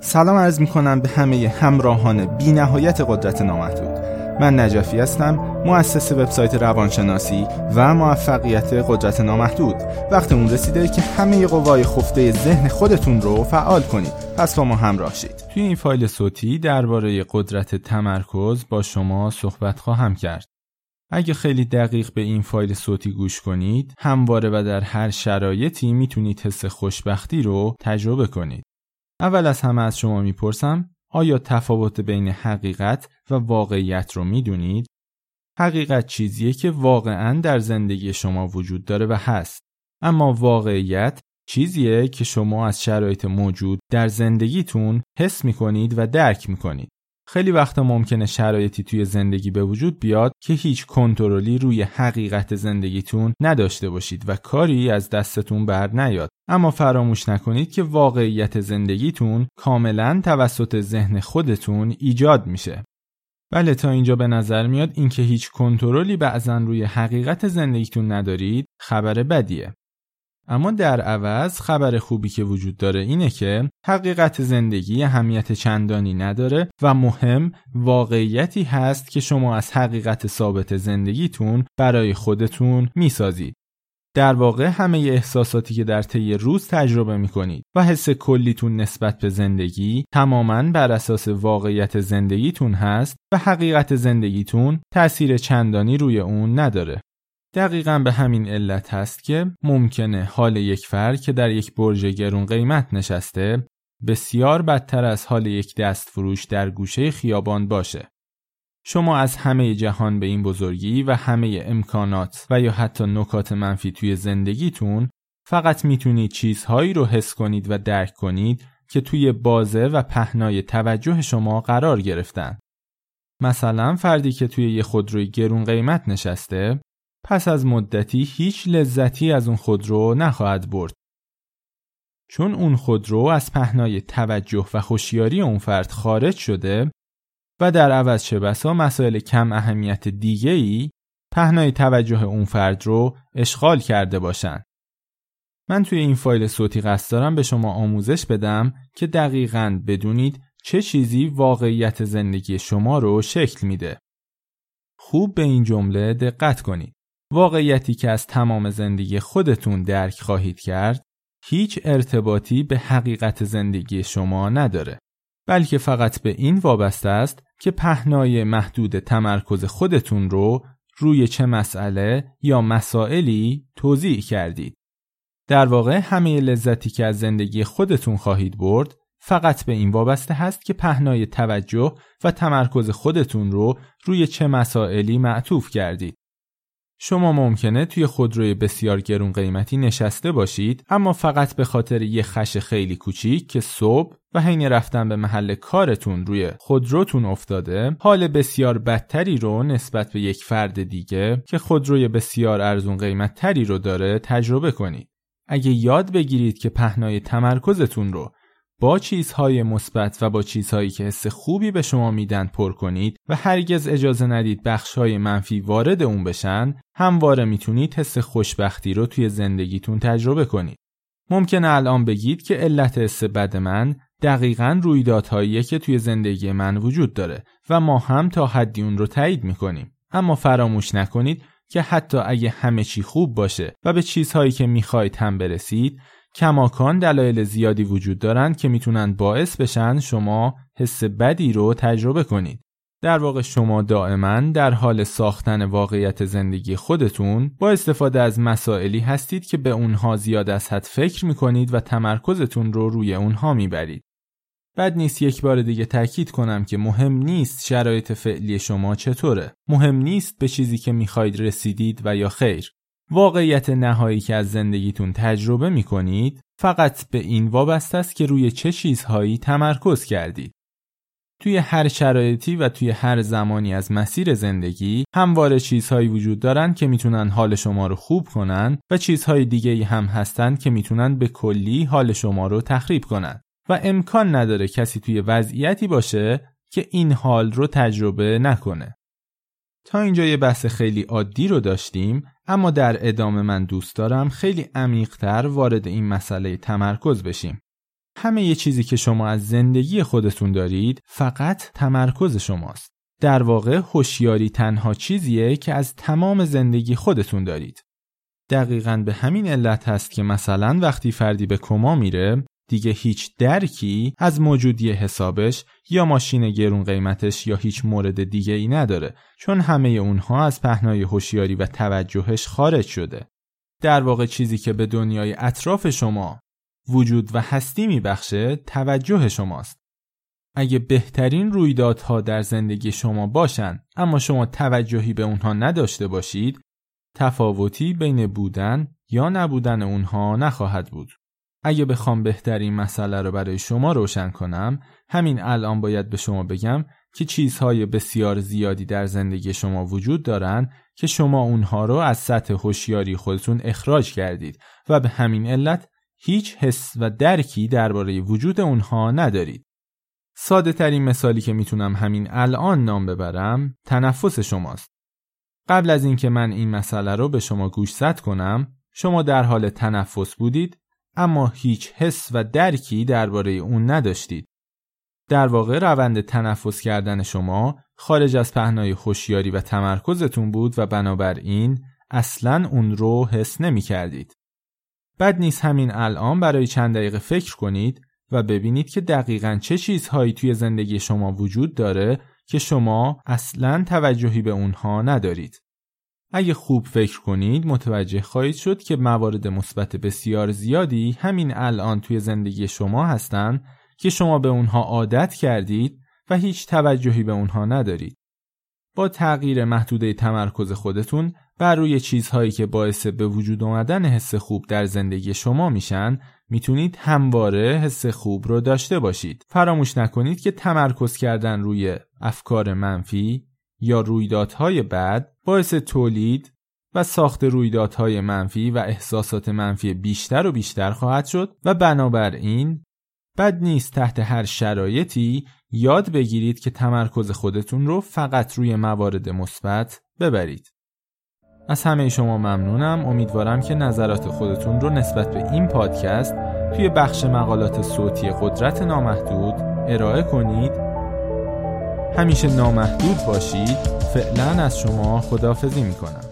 سلام عرض می کنم به همه همراهان بی نهایت قدرت نامحدود. من نجفی هستم مؤسس وبسایت روانشناسی و موفقیت قدرت نامحدود. وقت اون رسیده که همه قوای خفته ذهن خودتون رو فعال کنید. پس با ما همراه شید. توی این فایل صوتی درباره قدرت تمرکز با شما صحبت خواهم کرد. اگه خیلی دقیق به این فایل صوتی گوش کنید همواره و در هر شرایطی می‌تونید حس خوشبختی رو تجربه کنید. اول از همه از شما می‌پرسم آیا تفاوت بین حقیقت و واقعیت رو می‌دونید؟ حقیقت چیزیه که واقعا در زندگی شما وجود داره و هست. اما واقعیت چیزیه که شما از شرایط موجود در زندگیتون حس می‌کنید و درک می‌کنید. خیلی وقتا ممکنه شرایطی توی زندگی به وجود بیاد که هیچ کنترلی روی حقیقت زندگیتون نداشته باشید و کاری از دستتون بر نیاد. اما فراموش نکنید که واقعیت زندگیتون کاملا توسط ذهن خودتون ایجاد میشه. بله تا اینجا به نظر میاد اینکه هیچ کنترلی بعضا روی حقیقت زندگیتون ندارید خبر بدیه. اما در عوض خبر خوبی که وجود داره اینه که حقیقت زندگی اهمیت چندانی نداره و مهم واقعیتی هست که شما از حقیقت ثابت زندگیتون برای خودتون می‌سازید. در واقع همه احساساتی که در طی روز تجربه می کنید و حس کلیتون نسبت به زندگی تماما بر اساس واقعیت زندگیتون هست و حقیقت زندگیتون تأثیر چندانی روی اون نداره. دقیقا به همین علت هست که ممکنه حال یک فرد که در یک برج گرون قیمت نشسته بسیار بدتر از حال یک دست فروش در گوشه خیابان باشه. شما از همه جهان به این بزرگی و همه امکانات و یا حتی نکات منفی توی زندگیتون فقط می‌تونید چیزهایی رو حس کنید و درک کنید که توی بازه و پهنای توجه شما قرار گرفتن. مثلا فردی که توی یه خودروی گرون قیمت نشسته پس از مدتی هیچ لذتی از اون خودرو نخواهد برد. چون اون خودرو از پهنای توجه و خوشیاری اون فرد خارج شده و در عوض چه بسا مسائل کم اهمیت دیگه ای پهنای توجه اون فرد رو اشغال کرده باشن. من توی این فایل صوتی قصد دارم به شما آموزش بدم که دقیقاً بدونید چه چیزی واقعیت زندگی شما رو شکل میده. خوب به این جمله دقت کنید. واقعیتی که از تمام زندگی خودتون درک خواهید کرد هیچ ارتباطی به حقیقت زندگی شما نداره بلکه فقط به این وابسته است که پهنای محدود تمرکز خودتون رو روی چه مسئله یا مسائلی توضیح کردید. در واقع همه لذتی که از زندگی خودتون خواهید برد فقط به این وابسته هست که پهنای توجه و تمرکز خودتون رو روی چه مسائلی معطوف کردید. شما ممکنه توی خودروی بسیار گرون قیمتی نشسته باشید اما فقط به خاطر یه خش خیلی کوچیک که صبح و حین رفتن به محل کارتون روی خودروتون افتاده حال بسیار بدتری رو نسبت به یک فرد دیگه که خودروی بسیار ارزون قیمت تری رو داره تجربه کنید. اگه یاد بگیرید که پهنای تمرکزتون رو با چیزهای مثبت و با چیزهایی که حس خوبی به شما میدن پر کنید و هرگز اجازه ندید بخشهای منفی وارد اون بشن همواره می‌تونید حس خوشبختی رو توی زندگیتون تجربه کنید. ممکنه الان بگید که علت حس بد من دقیقا رویدادهاییه که توی زندگی من وجود داره و ما هم تا حدی اون رو تایید می‌کنیم. اما فراموش نکنید که حتی اگه همه چی خوب باشه و به چیزهایی که می‌خواید هم برسید کماکان دلایل زیادی وجود دارند که می‌تونن باعث بشن شما حس بدی رو تجربه کنید. در واقع شما دائما در حال ساختن واقعیت زندگی خودتون با استفاده از مسائلی هستید که به اونها زیاد از حد فکر می‌کنید و تمرکزتون رو روی اونها می‌برید. بد نیست یک بار دیگه تاکید کنم که مهم نیست شرایط فعلی شما چطوره. مهم نیست به چیزی که می‌خواید رسیدید و یا خیر. واقعیت نهایی که از زندگیتون تجربه می کنید فقط به این وابسته است که روی چه چیزهایی تمرکز کردید. توی هر شرایطی و توی هر زمانی از مسیر زندگی همواره چیزهایی وجود دارند که می‌تونن حال شما رو خوب کنن و چیزهای دیگه هم هستند که می‌تونن به کلی حال شما رو تخریب کنن و امکان نداره کسی توی وضعیتی باشه که این حال رو تجربه نکنه. تا اینجا یه بحث خیلی عادی رو داشتیم اما در ادامه من دوست دارم خیلی عمیقتر وارد این مسئله تمرکز بشیم. همه یه چیزی که شما از زندگی خودتون دارید فقط تمرکز شماست. در واقع هوشیاری تنها چیزیه که از تمام زندگی خودتون دارید. دقیقا به همین علت هست که مثلا وقتی فردی به کما میره دیگه هیچ درکی از موجودی حسابش یا ماشین گرون قیمتش یا هیچ مورد دیگه ای نداره چون همه اونها از پهنای هوشیاری و توجهش خارج شده. در واقع چیزی که به دنیای اطراف شما وجود و هستی میبخشه توجه شماست. اگه بهترین رویدادها در زندگی شما باشن اما شما توجهی به اونها نداشته باشید تفاوتی بین بودن یا نبودن اونها نخواهد بود. اگه بخوام بهترین مسئله رو برای شما روشن کنم همین الان باید به شما بگم که چیزهای بسیار زیادی در زندگی شما وجود دارن که شما اونها رو از سطح هوشیاری خودتون اخراج کردید و به همین علت هیچ حس و درکی درباره وجود اونها ندارید. ساده ترین مثالی که می‌تونم همین الان نام ببرم تنفس شماست. قبل از اینکه من این مسئله رو به شما گوشزد کنم شما در حال تنفس بودید اما هیچ حس و درکی درباره اون نداشتید. در واقع روند تنفس کردن شما خارج از پهنای خوشیاری و تمرکزتون بود و بنابراین اصلا اون رو حس نمی کردید. بد نیست همین الان برای چند دقیقه فکر کنید و ببینید که دقیقا چه چیزهایی توی زندگی شما وجود داره که شما اصلا توجهی به اونها ندارید. اگه خوب فکر کنید متوجه خواهید شد که موارد مثبت بسیار زیادی همین الان توی زندگی شما هستن که شما به اونها عادت کردید و هیچ توجهی به اونها ندارید. با تغییر محدوده تمرکز خودتون بر روی چیزهایی که باعث به وجود آمدن حس خوب در زندگی شما میشن می‌تونید همواره حس خوب رو داشته باشید. فراموش نکنید که تمرکز کردن روی افکار منفی یا رویدادهای بد باعث تولید و ساخت رویدادهای منفی و احساسات منفی بیشتر و بیشتر خواهد شد و بنابراین بد نیست تحت هر شرایطی یاد بگیرید که تمرکز خودتون رو فقط روی موارد مثبت ببرید. از همه شما ممنونم امیدوارم که نظرات خودتون رو نسبت به این پادکست توی بخش مقالات صوتی قدرت نامحدود ارائه کنید همیشه نامحدود باشید. فعلا از شما خدافزی می‌کنم.